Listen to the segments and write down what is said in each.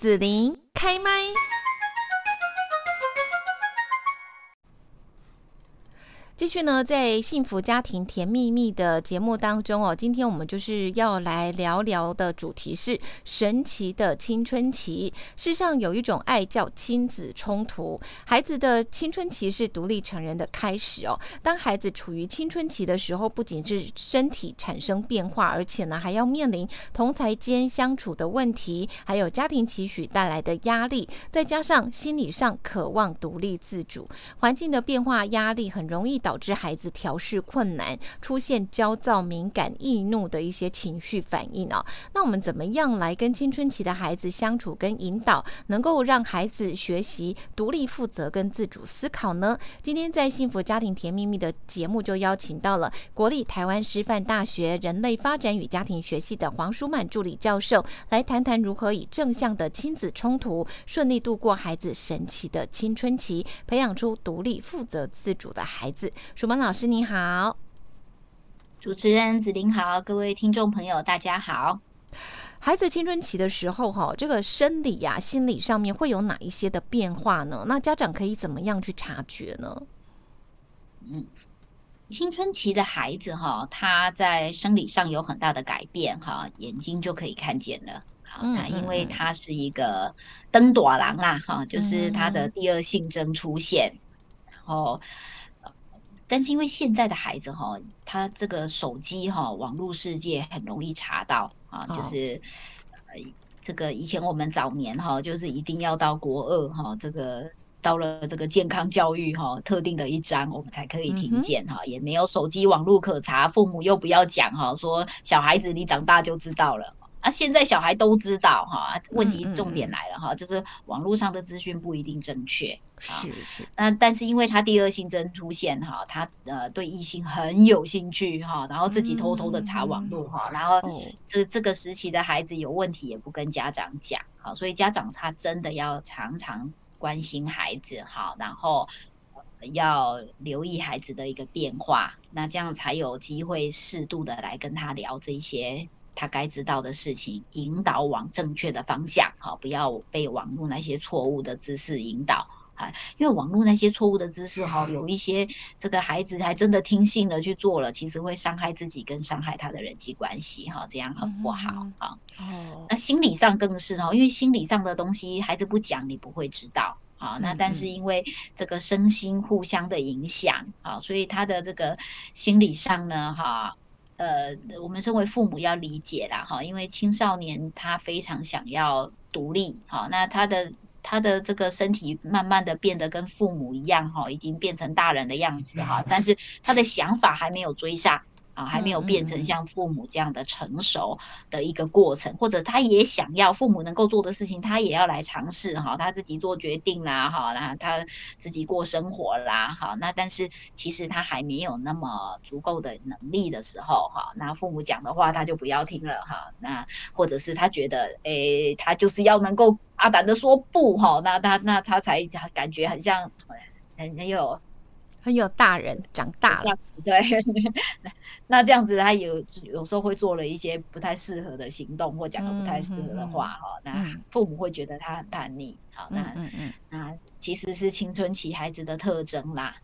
子琳开麦。继续呢，在幸福家庭甜蜜蜜的节目当中哦，今天我们就是要来聊聊的主题是神奇的青春期。世上有一种爱叫亲子冲突。孩子的青春期是独立成人的开始哦。当孩子处于青春期的时候，不仅是身体产生变化，而且呢，还要面临同才间相处的问题，还有家庭期许带来的压力，再加上心理上渴望独立自主，环境的变化压力很容易导。导致孩子调试困难，出现焦躁、敏感、易怒的一些情绪反应哦。那我们怎么样来跟青春期的孩子相处跟引导，能够让孩子学习独立、负责跟自主思考呢？今天在幸福家庭甜蜜蜜的节目就邀请到了国立台湾师范大学人类发展与家庭学系的黄淑曼助理教授，来谈谈如何以正向的亲子冲突，顺利度过孩子神奇的青春期，培养出独立、负责、自主的孩子。曙满老师你好，主持人子玲好，各位听众朋友大家好。孩子青春期的时候，哈，这个生理呀、心理上面会有哪一些的变化呢？那家长可以怎么样去察觉呢？嗯，青春期的孩子哈，他在生理上有很大的改变哈，眼睛就可以看见了。好，那因为他是一个灯短郎啦，哈，就是他的第二性征出现，然后。但是因为现在的孩子哈，他这个手机哈，网络世界很容易查到啊，就是呃，这个以前我们早年哈，就是一定要到国二哈，这个到了这个健康教育哈，特定的一章我们才可以听见哈，也没有手机网络可查，父母又不要讲哈，说小孩子你长大就知道了。啊，现在小孩都知道哈，问题重点来了哈，就是网络上的资讯不一定正确。是是。那但是因为他第二性征出现哈，他呃对异性很有兴趣哈，然后自己偷偷的查网络哈，然后这这个时期的孩子有问题也不跟家长讲，好，所以家长他真的要常常关心孩子哈，然后要留意孩子的一个变化，那这样才有机会适度的来跟他聊这些。他该知道的事情，引导往正确的方向，好，不要被网络那些错误的知识引导啊。因为网络那些错误的知识，哈，有一些这个孩子还真的听信了去做了，其实会伤害自己跟伤害他的人际关系，哈，这样很不好啊。哦，那心理上更是哈，因为心理上的东西，孩子不讲你不会知道啊。那但是因为这个身心互相的影响啊，所以他的这个心理上呢，哈。呃，我们身为父母要理解啦，哈，因为青少年他非常想要独立，好，那他的他的这个身体慢慢的变得跟父母一样，哈，已经变成大人的样子，哈，但是他的想法还没有追上。啊，还没有变成像父母这样的成熟的一个过程，或者他也想要父母能够做的事情，他也要来尝试哈，他自己做决定啦，哈，那他自己过生活啦，哈，那但是其实他还没有那么足够的能力的时候，哈，那父母讲的话他就不要听了哈，那或者是他觉得，诶，他就是要能够大胆的说不哈，那他那他才感觉很像很很有。很有大人长大了，对，那这样子他有有时候会做了一些不太适合的行动，或讲了不太适合的话哈，那父母会觉得他很叛逆，好，那嗯嗯，那其实是青春期孩子的特征啦，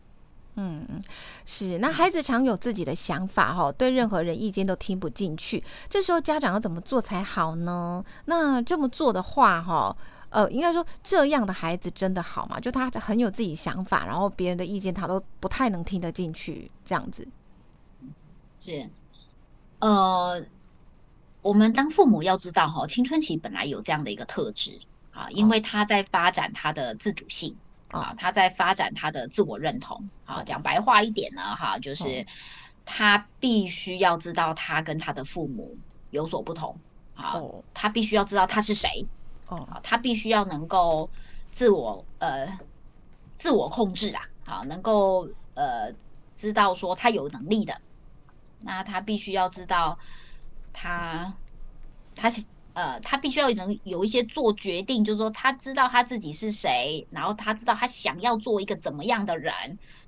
嗯嗯，是，那孩子常有自己的想法哈，对任何人意见都听不进去，这时候家长要怎么做才好呢？那这么做的话哈。呃，应该说这样的孩子真的好吗？就他很有自己想法，然后别人的意见他都不太能听得进去，这样子。是，呃，我们当父母要知道哈，青春期本来有这样的一个特质啊，因为他在发展他的自主性啊，他在发展他的自我认同啊。讲白话一点呢，哈，就是他必须要知道他跟他的父母有所不同啊，他必须要知道他是谁。哦，他必须要能够自我呃自我控制啊，好，能够呃知道说他有能力的，那他必须要知道他他是呃他必须要能有一些做决定，就是说他知道他自己是谁，然后他知道他想要做一个怎么样的人，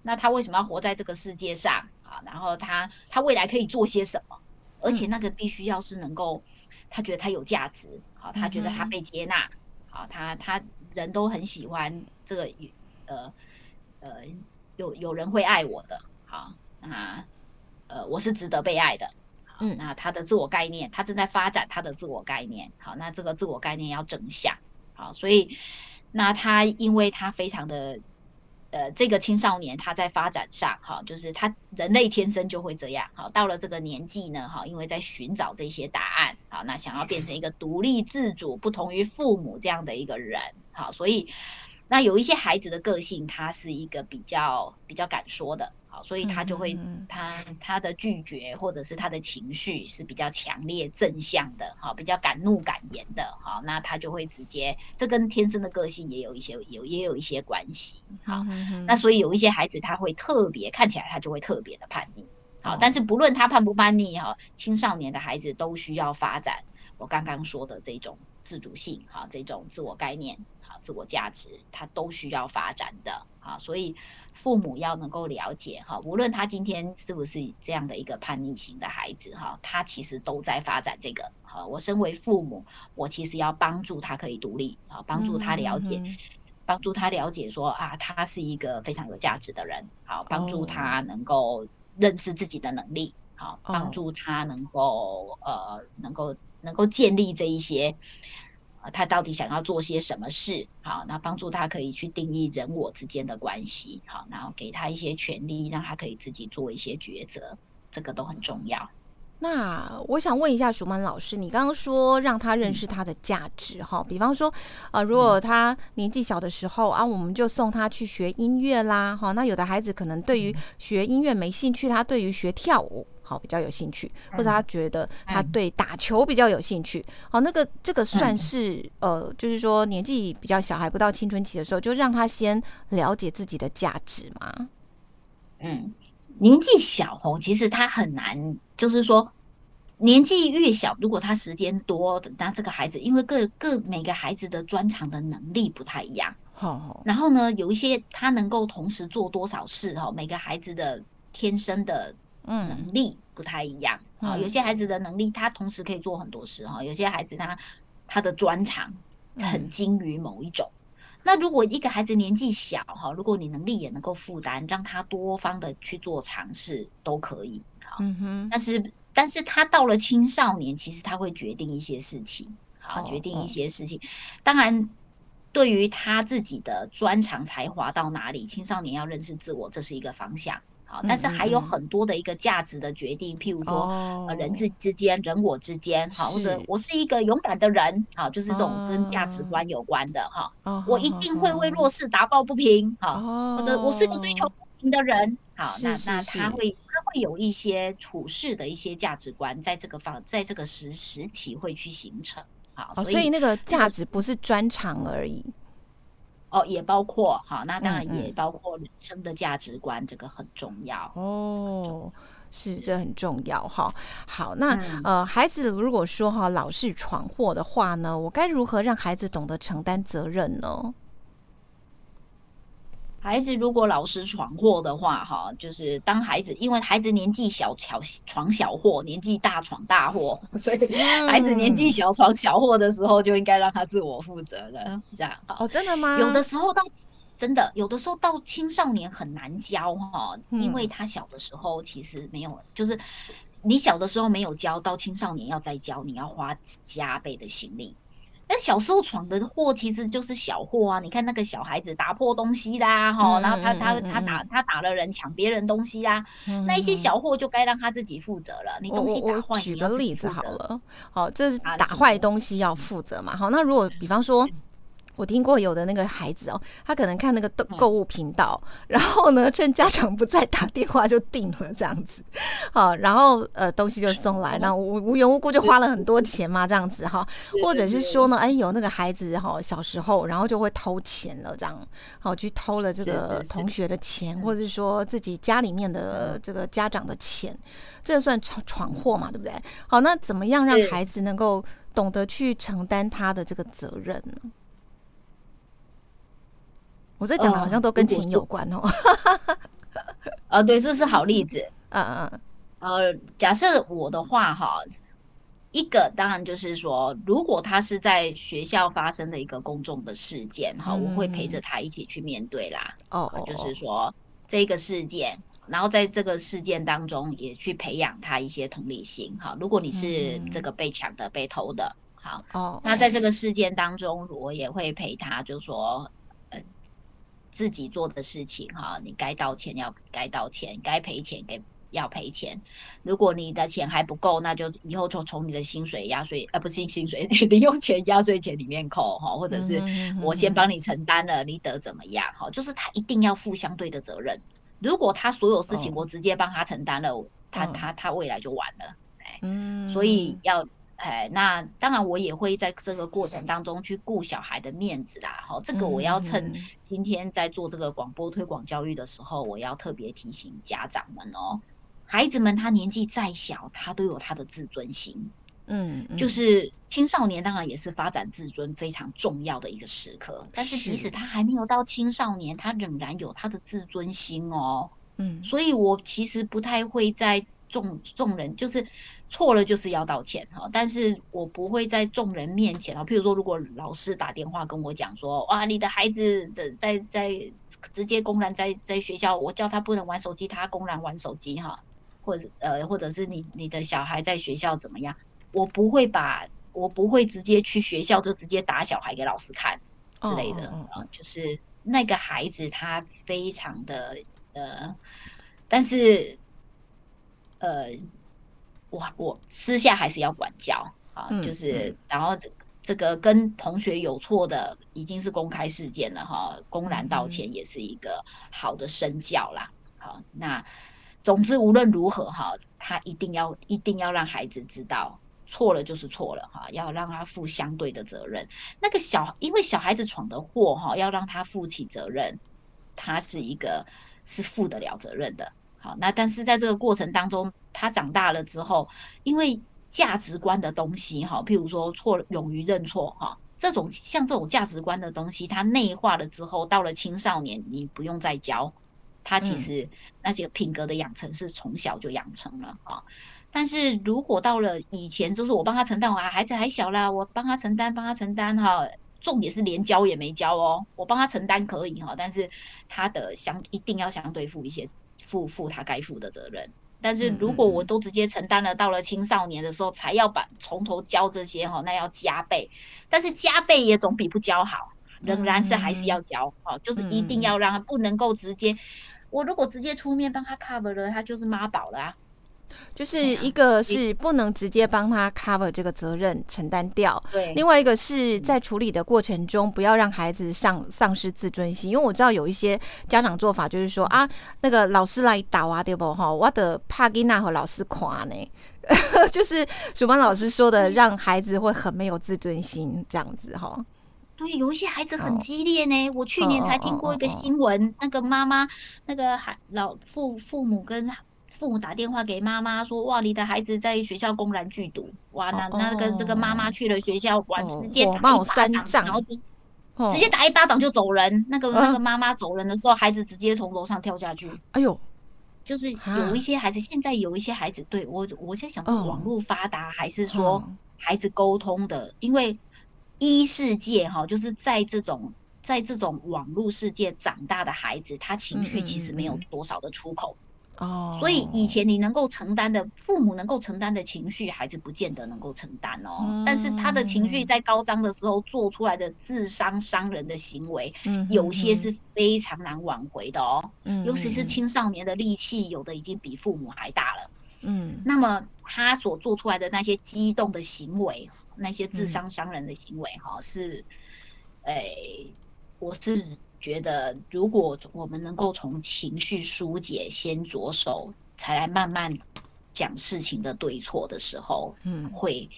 那他为什么要活在这个世界上啊？然后他他未来可以做些什么？而且那个必须要是能够他觉得他有价值。好，他觉得他被接纳，好，他他人都很喜欢这个，呃呃，有有人会爱我的，好，那呃，我是值得被爱的，嗯，那他的自我概念，他正在发展他的自我概念，好，那这个自我概念要正向，好，所以那他因为他非常的。呃，这个青少年他在发展上，哈，就是他人类天生就会这样，好，到了这个年纪呢，哈，因为在寻找这些答案，好，那想要变成一个独立自主、不同于父母这样的一个人，好，所以那有一些孩子的个性，他是一个比较比较敢说的。所以他就会，他他的拒绝或者是他的情绪是比较强烈正向的，哈，比较敢怒敢言的，哈，那他就会直接，这跟天生的个性也有一些有也有一些关系，好，那所以有一些孩子他会特别看起来他就会特别的叛逆，好，但是不论他叛不叛逆，哈，青少年的孩子都需要发展我刚刚说的这种自主性，哈，这种自我概念。自我价值，他都需要发展的啊，所以父母要能够了解哈，无论他今天是不是这样的一个叛逆型的孩子哈，他其实都在发展这个。好，我身为父母，我其实要帮助他可以独立啊，帮助他了解，帮助他了解说啊，他是一个非常有价值的人。好，帮助他能够认识自己的能力。好，帮助他能够呃，能够能够建立这一些。啊，他到底想要做些什么事？好，那帮助他可以去定义人我之间的关系。好，然后给他一些权利，让他可以自己做一些抉择，这个都很重要。那我想问一下，蜀曼老师，你刚刚说让他认识他的价值，哈，比方说，呃，如果他年纪小的时候啊，我们就送他去学音乐啦，哈，那有的孩子可能对于学音乐没兴趣，他对于学跳舞好比较有兴趣，或者他觉得他对打球比较有兴趣，好，那个这个算是呃，就是说年纪比较小，还不到青春期的时候，就让他先了解自己的价值嘛？嗯。年纪小吼，其实他很难，就是说年纪越小，如果他时间多，那这个孩子因为各各每个孩子的专长的能力不太一样，好，然后呢，有一些他能够同时做多少事哈，每个孩子的天生的能力不太一样，啊，有些孩子的能力他同时可以做很多事哈，有些孩子他他的专长很精于某一种。那如果一个孩子年纪小哈，如果你能力也能够负担，让他多方的去做尝试都可以。嗯哼。但是，但是他到了青少年，其实他会决定一些事情，好，决定一些事情。当然，对于他自己的专长才华到哪里，青少年要认识自我，这是一个方向。好，但是还有很多的一个价值的决定，譬如说，呃，人之之间，人我之间，好，或者我是一个勇敢的人，好，就是这种跟价值观有关的，哈，我一定会为弱势打抱不平，好，或者我是个追求公平的人，好，那那他会他会有一些处事的一些价值观，在这个方在这个时时期会去形成，好，所以那个价值不是专长而已。哦，也包括好，那当然也包括人生的价值观，这个很重要哦。是，这很重要哈。好，那呃，孩子如果说哈老是闯祸的话呢，我该如何让孩子懂得承担责任呢？孩子如果老是闯祸的话，哈，就是当孩子，因为孩子年纪小，小闯小祸；年纪大，闯大祸。所以孩子年纪小闯小祸的时候，就应该让他自我负责了。这样哦，真的吗？有的时候到真的，有的时候到青少年很难教哈，因为他小的时候其实没有，就是你小的时候没有教，到青少年要再教，你要花加倍的心力。那小时候闯的祸其实就是小祸啊！你看那个小孩子打破东西啦，哈，然后他他他打他打了人，抢别人东西啦，那一些小祸就该让他自己负责了。你东西打坏，举个例子好了，好，这是打坏东西要负责嘛？好，那如果比方说。我听过有的那个孩子哦，他可能看那个购购物频道，然后呢，趁家长不在打电话就订了这样子，好，然后呃东西就送来，然后无无缘无故就花了很多钱嘛这样子哈，或者是说呢，哎有那个孩子哈小时候然后就会偷钱了这样，好去偷了这个同学的钱，或者是说自己家里面的这个家长的钱，这算闯闯祸嘛，对不对？好，那怎么样让孩子能够懂得去承担他的这个责任呢？我这讲的好像都跟钱有关哦。啊，对，这是好例子。嗯嗯。呃，假设我的话哈，一个当然就是说，如果他是在学校发生的一个公众的事件，哈，我会陪着他一起去面对啦。哦，就是说这个事件，然后在这个事件当中也去培养他一些同理心。哈，如果你是这个被抢的、被偷的，好，哦，那在这个事件当中，我也会陪他，就说，呃，自己做的事情，哈，你该道歉要该道歉，该赔钱给。要赔钱，如果你的钱还不够，那就以后从从你的薪水压岁，啊，不是薪水，零用钱压岁钱里面扣哈，或者是我先帮你承担了，你得怎么样哈？就是他一定要负相对的责任。如果他所有事情我直接帮他承担了，他他他未来就完了。嗯，所以要哎，那当然我也会在这个过程当中去顾小孩的面子啦。好，这个我要趁今天在做这个广播推广教育的时候，我要特别提醒家长们哦。孩子们，他年纪再小，他都有他的自尊心。嗯，就是青少年，当然也是发展自尊非常重要的一个时刻。但是，即使他还没有到青少年，他仍然有他的自尊心哦。嗯，所以我其实不太会在众众人，就是错了就是要道歉哈。但是我不会在众人面前啊，譬如说，如果老师打电话跟我讲说，哇，你的孩子在在在直接公然在在学校，我叫他不能玩手机，他公然玩手机哈。或者呃，或者是你你的小孩在学校怎么样？我不会把我不会直接去学校就直接打小孩给老师看之类的啊。就是那个孩子他非常的呃，但是呃，我我私下还是要管教啊。就是然后这这个跟同学有错的已经是公开事件了哈，公然道歉也是一个好的身教啦。好，那。总之，无论如何哈，他一定要一定要让孩子知道错了就是错了哈，要让他负相对的责任。那个小，因为小孩子闯的祸哈，要让他负起责任，他是一个是负得了责任的。好，那但是在这个过程当中，他长大了之后，因为价值观的东西哈，譬如说错，勇于认错哈，这种像这种价值观的东西，他内化了之后，到了青少年，你不用再教。他其实那些品格的养成是从小就养成了啊，但是如果到了以前，就是我帮他承担，我孩子还小啦，我帮他承担，帮他承担哈，重点是连教也没教哦，我帮他承担可以哈，但是他的相一定要相对付一些负负他该负的责任，但是如果我都直接承担了，到了青少年的时候才要把从头教这些哈，那要加倍，但是加倍也总比不教好，仍然是还是要教哦，就是一定要让他不能够直接。我如果直接出面帮他 cover 了，他就是妈宝了啊。就是一个是不能直接帮他 cover 这个责任承担掉，对。另外一个是在处理的过程中，不要让孩子丧丧失自尊心，因为我知道有一些家长做法就是说啊，那个老师来打我对不哈，我的帕吉娜和老师夸呢，就是鼠班老师说的，让孩子会很没有自尊心这样子哈。对，有一些孩子很激烈呢。我去年才听过一个新闻，那个妈妈，那个孩老父父母跟父母打电话给妈妈说：“哇，你的孩子在学校公然拒赌，哇，那那个这个妈妈去了学校，玩直接打一巴掌，然后就直接打一巴掌就走人。那个那个妈妈走人的时候，孩子直接从楼上跳下去。哎呦，就是有一些孩子，现在有一些孩子，对我我在想，是网络发达还是说孩子沟通的？因为。一世界哈，就是在这种在这种网络世界长大的孩子，他情绪其实没有多少的出口哦。所以以前你能够承担的，父母能够承担的情绪，孩子不见得能够承担哦。但是他的情绪在高涨的时候做出来的自伤伤人的行为，有些是非常难挽回的哦。尤其是青少年的力气，有的已经比父母还大了。嗯，那么他所做出来的那些激动的行为。那些自伤伤人的行为，哈，是，诶，我是觉得，如果我们能够从情绪疏解先着手，才来慢慢讲事情的对错的时候，嗯，会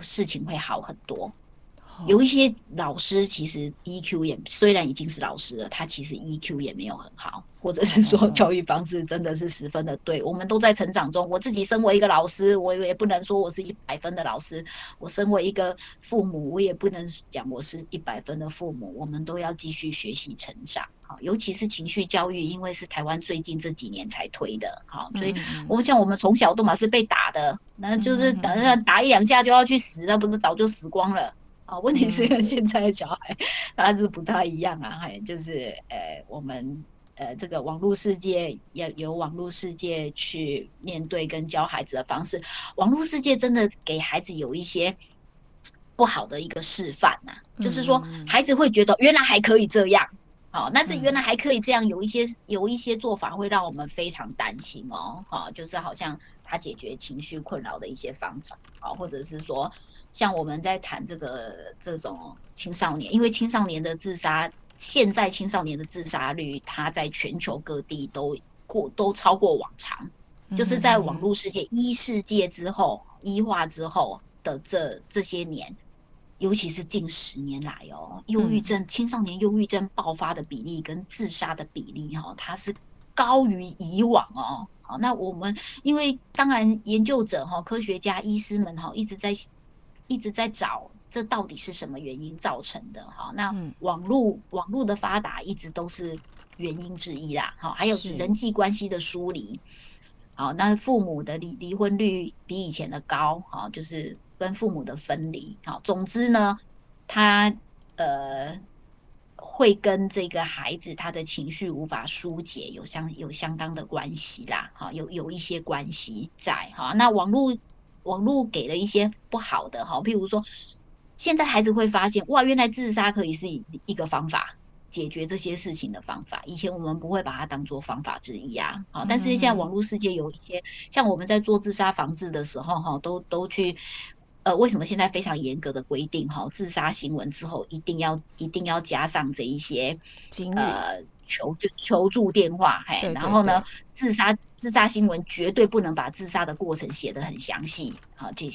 事情会好很多。有一些老师其实 EQ 也虽然已经是老师了，他其实 EQ 也没有很好，或者是说教育方式真的是十分的对。我们都在成长中，我自己身为一个老师，我也不能说我是一百分的老师；我身为一个父母，我也不能讲我是一百分的父母。我们都要继续学习成长，好，尤其是情绪教育，因为是台湾最近这几年才推的，好，所以我想我们从小都嘛是被打的，那就是打打一两下就要去死，那不是早就死光了。啊，问题是 现在的小孩他是不太一样啊，还就是呃，我们呃这个网络世界要有网络世界去面对跟教孩子的方式，网络世界真的给孩子有一些不好的一个示范呐，就是说孩子会觉得原来还可以这样，哦，那是原来还可以这样，有一些有一些做法会让我们非常担心哦，好，就是好像。他解决情绪困扰的一些方法，啊，或者是说，像我们在谈这个这种青少年，因为青少年的自杀，现在青少年的自杀率，它在全球各地都过都超过往常，就是在网络世界一世界之后，一化之后的这这些年，尤其是近十年来哦，忧郁症青少年忧郁症爆发的比例跟自杀的比例哈，它是高于以往哦。好，那我们因为当然研究者哈，科学家、医师们哈，一直在一直在找这到底是什么原因造成的哈。那网络网络的发达一直都是原因之一啦。好，还有人际关系的疏离。好，那父母的离离婚率比以前的高，好，就是跟父母的分离。好，总之呢，他呃。会跟这个孩子他的情绪无法疏解有相有相当的关系啦，哈，有有一些关系在哈。那网络网络给了一些不好的哈，譬如说，现在孩子会发现哇，原来自杀可以是一个方法解决这些事情的方法。以前我们不会把它当做方法之一啊，好，但是现在网络世界有一些，像我们在做自杀防治的时候哈，都都去。呃，为什么现在非常严格的规定哈？自杀新闻之后一定要一定要加上这一些呃求救求助电话，嘿，然后呢，自杀自杀新闻绝对不能把自杀的过程写得很详细，好，就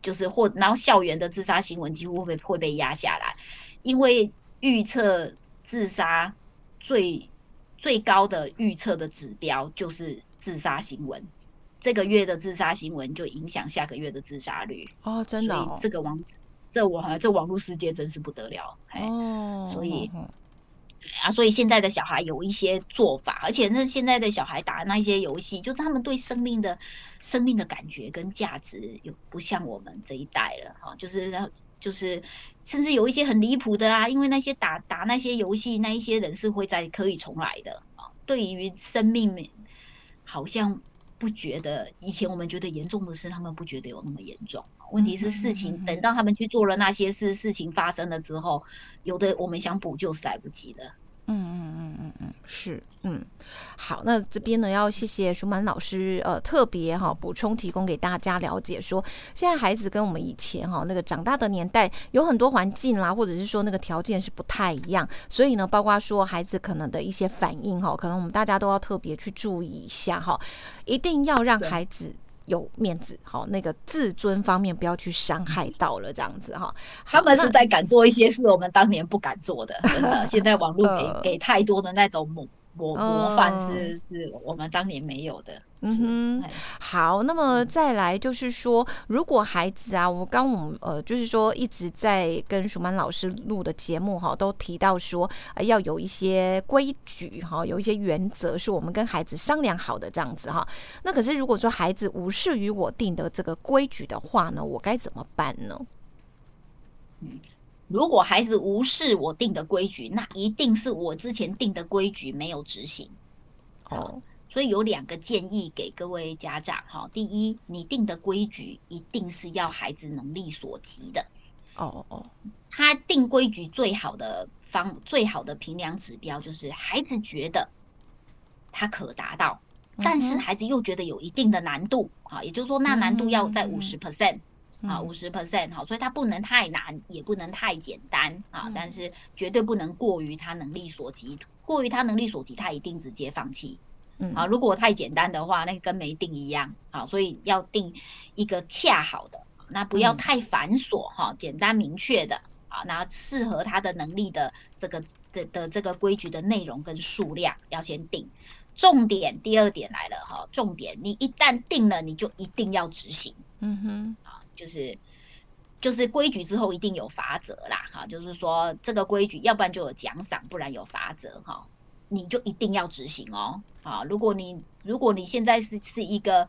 就是或然后校园的自杀新闻几乎会被会被压下来，因为预测自杀最最高的预测的指标就是自杀新闻。这个月的自杀新闻就影响下个月的自杀率。哦，真的，这个网这网这网络世界真是不得了哦，所以啊，所以现在的小孩有一些做法，而且那现在的小孩打那些游戏，就是他们对生命的生命的感觉跟价值有不像我们这一代了哈，就是就是甚至有一些很离谱的啊，因为那些打打那些游戏，那一些人是会在可以重来的啊，对于生命好像。不觉得以前我们觉得严重的事，他们不觉得有那么严重。问题是事情等到他们去做了那些事，事情发生了之后，有的我们想补救是来不及的。嗯嗯嗯嗯嗯，是嗯，好，那这边呢要谢谢舒曼老师，呃，特别哈补充提供给大家了解，说现在孩子跟我们以前哈那个长大的年代有很多环境啦，或者是说那个条件是不太一样，所以呢，包括说孩子可能的一些反应哈，可能我们大家都要特别去注意一下哈，一定要让孩子。有面子，好，那个自尊方面不要去伤害到了，这样子哈。他们是在敢做一些事，我们当年不敢做的，真的。现在网络给给太多的那种模模模范，是是我们当年没有的。嗯哼，好，那么再来就是说，如果孩子啊，我刚我们呃，就是说一直在跟舒曼老师录的节目哈，都提到说要有一些规矩哈，有一些原则是我们跟孩子商量好的这样子哈。那可是如果说孩子无视于我定的这个规矩的话呢，我该怎么办呢？嗯，如果孩子无视我定的规矩，那一定是我之前定的规矩没有执行。哦。所以有两个建议给各位家长哈。第一，你定的规矩一定是要孩子能力所及的。哦哦，他定规矩最好的方、最好的评量指标就是孩子觉得他可达到，但是孩子又觉得有一定的难度啊。也就是说，那难度要在五十 percent 啊，五十 percent 好，所以它不能太难，也不能太简单啊。但是绝对不能过于他能力所及，过于他能力所及，他一定直接放弃。嗯啊，如果太简单的话，那跟没定一样。啊，所以要定一个恰好的，那不要太繁琐哈，简单明确的啊。好，那适合他的能力的这个的的这个规矩的内容跟数量要先定。重点第二点来了哈，重点你一旦定了，你就一定要执行。嗯哼，啊，就是就是规矩之后一定有法则啦，哈，就是说这个规矩，要不然就有奖赏，不然有罚则哈，你就一定要执行哦。啊，如果你如果你现在是是一个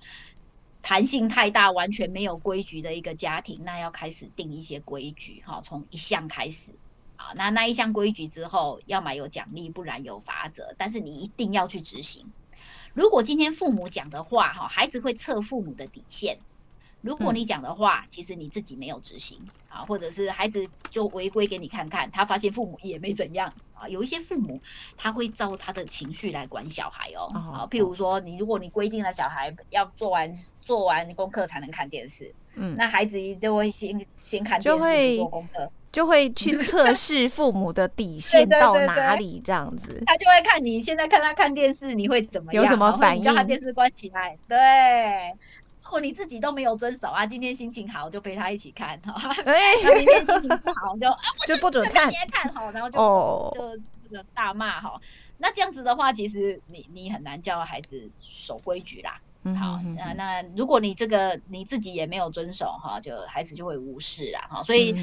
弹性太大、完全没有规矩的一个家庭，那要开始定一些规矩哈，从一项开始啊。那那一项规矩之后，要么有奖励，不然有罚则，但是你一定要去执行。如果今天父母讲的话哈，孩子会测父母的底线。如果你讲的话，其实你自己没有执行啊，或者是孩子就违规给你看看，他发现父母也没怎样啊。有一些父母他会照他的情绪来管小孩哦，啊，譬如说你如果你规定了小孩要做完做完功课才能看电视，嗯，那孩子就会先先看电视做功课，就会去 测试父母的底线到哪里这样子，他就会看你现在看他看电视你会怎么样有什么反应，叫他电视关起来，对。如果你自己都没有遵守啊，今天心情好就陪他一起看哈，那明天心情不好就 就不准看，看哈，然后就就这个大骂哈。那这样子的话，其实你你很难教孩子守规矩啦。好，那那如果你这个你自己也没有遵守哈，就孩子就会无视啦哈。所以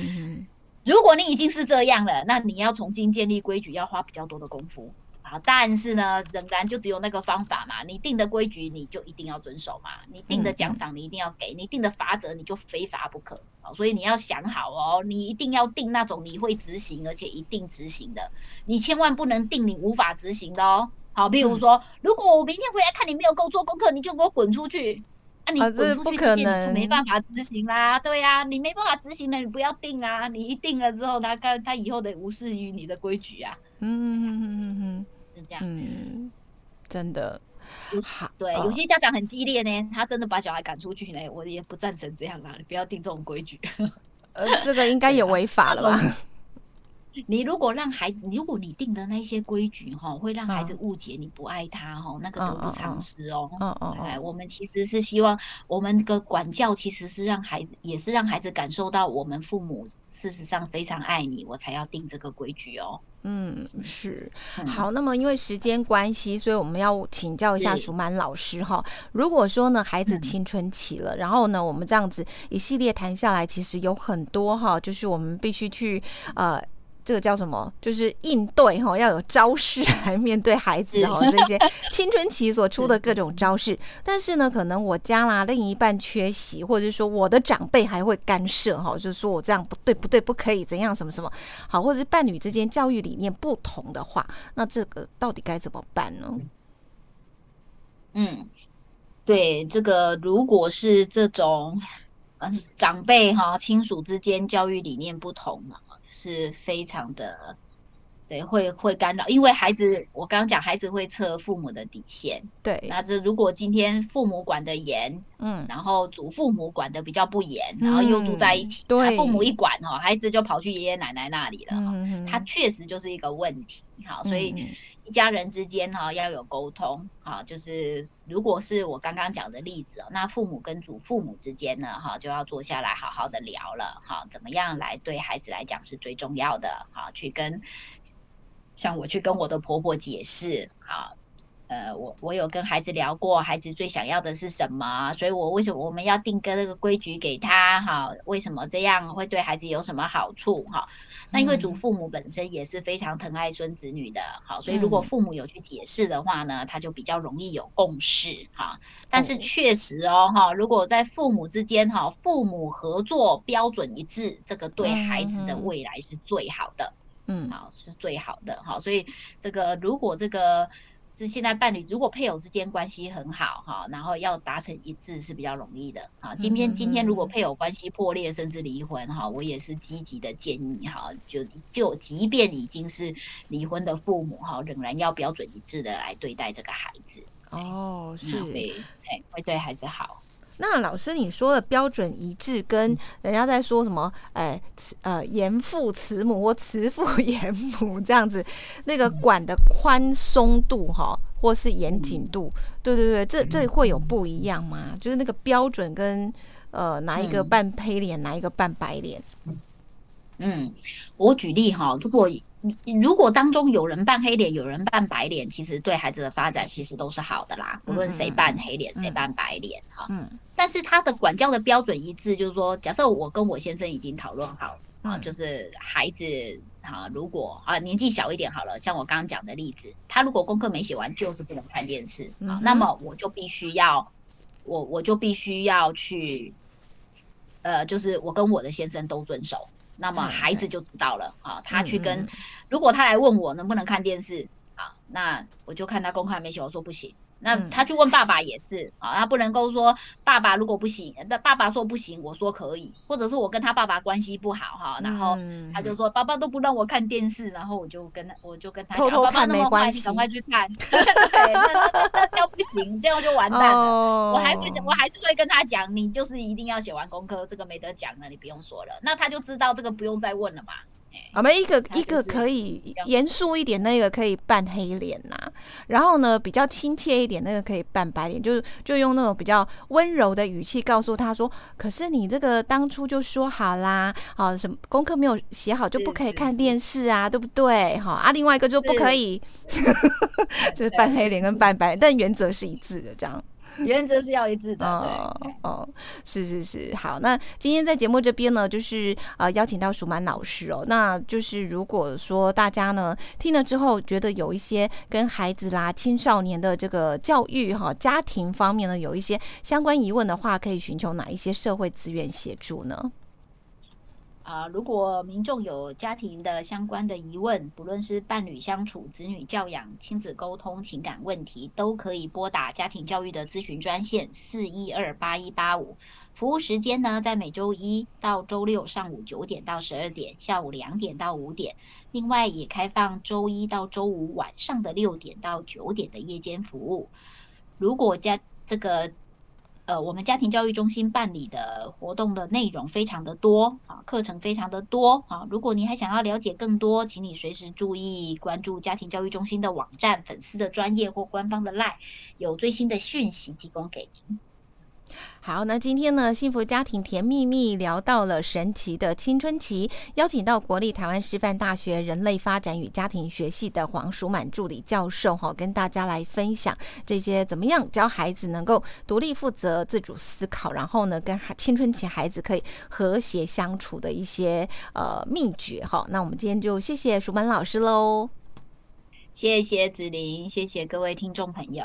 如果你已经是这样了，那你要重新建立规矩，要花比较多的功夫。啊，但是呢，仍然就只有那个方法嘛。你定的规矩，你就一定要遵守嘛。你定的奖赏，你一定要给；你定的罚则，你就非罚不可。所以你要想好哦，你一定要定那种你会执行，而且一定执行的。你千万不能定你无法执行的哦。好，譬如说，如果我明天回来看你没有够做功课，你就给我滚出去。那你滚出去这件就没办法执行啦。对呀，你没办法执行了，你不要定啊。你一定了之后，他他他以后得无视于你的规矩啊。嗯嗯嗯嗯嗯。这样，嗯，真的，好，对，有些家长很激烈呢，他真的把小孩赶出去呢，我也不赞成这样啦，你不要定这种规矩，呃，这个应该也违法了吧？你如果让孩，如果你定的那些规矩哈，会让孩子误解你不爱他哈，那个得不偿失哦。嗯嗯，哎，我们其实是希望我们的管教其实是让孩子，也是让孩子感受到我们父母事实上非常爱你，我才要定这个规矩哦。嗯，是好。那么因为时间关系，所以我们要请教一下舒曼老师哈。如果说呢，孩子青春期了，然后呢，我们这样子一系列谈下来，其实有很多哈，就是我们必须去呃。这个叫什么？就是应对哈，要有招式来面对孩子哈，这些 青春期所出的各种招式。但是呢，可能我家啦另一半缺席，或者是说我的长辈还会干涉哈，就是说我这样不对不对，不可以怎样什么什么好，或者是伴侣之间教育理念不同的话，那这个到底该怎么办呢？嗯，对，这个如果是这种嗯长辈哈亲属之间教育理念不同嘛。是非常的，对，会会干扰，因为孩子，我刚刚讲，孩子会测父母的底线，对，那这如果今天父母管的严，嗯，然后祖父母管的比较不严，然后又住在一起，对，父母一管哦，孩子就跑去爷爷奶奶那里了，嗯他确实就是一个问题，好，所以。一家人之间哈要有沟通啊，就是如果是我刚刚讲的例子，那父母跟祖父母之间呢哈就要坐下来好好的聊了哈，怎么样来对孩子来讲是最重要的哈，去跟像我去跟我的婆婆解释啊。呃，我我有跟孩子聊过，孩子最想要的是什么，所以我为什么我们要定个那个规矩给他哈？为什么这样会对孩子有什么好处哈？那因为祖父母本身也是非常疼爱孙子女的，好，所以如果父母有去解释的话呢，他就比较容易有共识哈。但是确实哦哈，如果在父母之间哈，父母合作标准一致，这个对孩子的未来是最好的，嗯，好是最好的哈。所以这个如果这个。是现在伴侣如果配偶之间关系很好哈，然后要达成一致是比较容易的啊。今天今天如果配偶关系破裂甚至离婚哈，我也是积极的建议哈，就就即便已经是离婚的父母哈，仍然要标准一致的来对待这个孩子。哦，是，会会对孩子好。那老师，你说的标准一致，跟人家在说什么？哎，呃，严父慈母或慈父 严母这样子，那个管的宽松度哈，或是严谨度，对对对，这这会有不一样吗？就是那个标准跟呃，哪一个半黑脸，哪一个半白脸？嗯，我举例哈，如果如果当中有人扮黑脸，有人扮白脸，其实对孩子的发展其实都是好的啦。不论谁扮黑脸，谁扮白脸，哈。嗯。但是他的管教的标准一致，就是说，假设我跟我先生已经讨论好啊，就是孩子啊，如果啊年纪小一点好了，像我刚刚讲的例子，他如果功课没写完，就是不能看电视啊。那么我就必须要，我我就必须要去，呃，就是我跟我的先生都遵守。那么孩子就知道了啊，他去跟，如果他来问我能不能看电视啊，那我就看他功课没写，我说不行。那他去问爸爸也是啊，他不能够说爸爸如果不行，那爸爸说不行，我说可以，或者是我跟他爸爸关系不好哈，然后他就说爸爸都不让我看电视，然后我就跟他我就跟他讲，爸爸那么坏，你赶快去看，对，不行，这样就完蛋了。我还会我还是会跟他讲，你就是一定要写完功课，这个没得讲了，你不用说了，那他就知道这个不用再问了嘛。我们一个一个可以严肃一点，那个可以扮黑脸呐。然后呢，比较亲切一点，那个可以扮白脸，就是就用那种比较温柔的语气告诉他说：“可是你这个当初就说好啦，啊，什么功课没有写好就不可以看电视啊，对不对？哈啊，另外一个就不可以，就是扮黑脸跟扮白，但原则是一致的，这样。”原则是要一致的。哦哦，是是是，好。那今天在节目这边呢，就是呃邀请到舒曼老师哦。那就是如果说大家呢听了之后，觉得有一些跟孩子啦、青少年的这个教育哈、家庭方面呢有一些相关疑问的话，可以寻求哪一些社会资源协助呢？啊，如果民众有家庭的相关的疑问，不论是伴侣相处、子女教养、亲子沟通、情感问题，都可以拨打家庭教育的咨询专线四一二八一八五。服务时间呢，在每周一到周六上午九点到十二点，下午两点到五点。另外也开放周一到周五晚上的六点到九点的夜间服务。如果家这个。呃，我们家庭教育中心办理的活动的内容非常的多啊，课程非常的多啊。如果你还想要了解更多，请你随时注意关注家庭教育中心的网站、粉丝的专业或官方的 LINE，有最新的讯息提供给您。好，那今天呢，幸福家庭甜蜜蜜聊到了神奇的青春期，邀请到国立台湾师范大学人类发展与家庭学系的黄淑满助理教授，哈，跟大家来分享这些怎么样教孩子能够独立负责、自主思考，然后呢，跟青春期孩子可以和谐相处的一些呃秘诀，哈。那我们今天就谢谢淑满老师喽，谢谢子琳，谢谢各位听众朋友。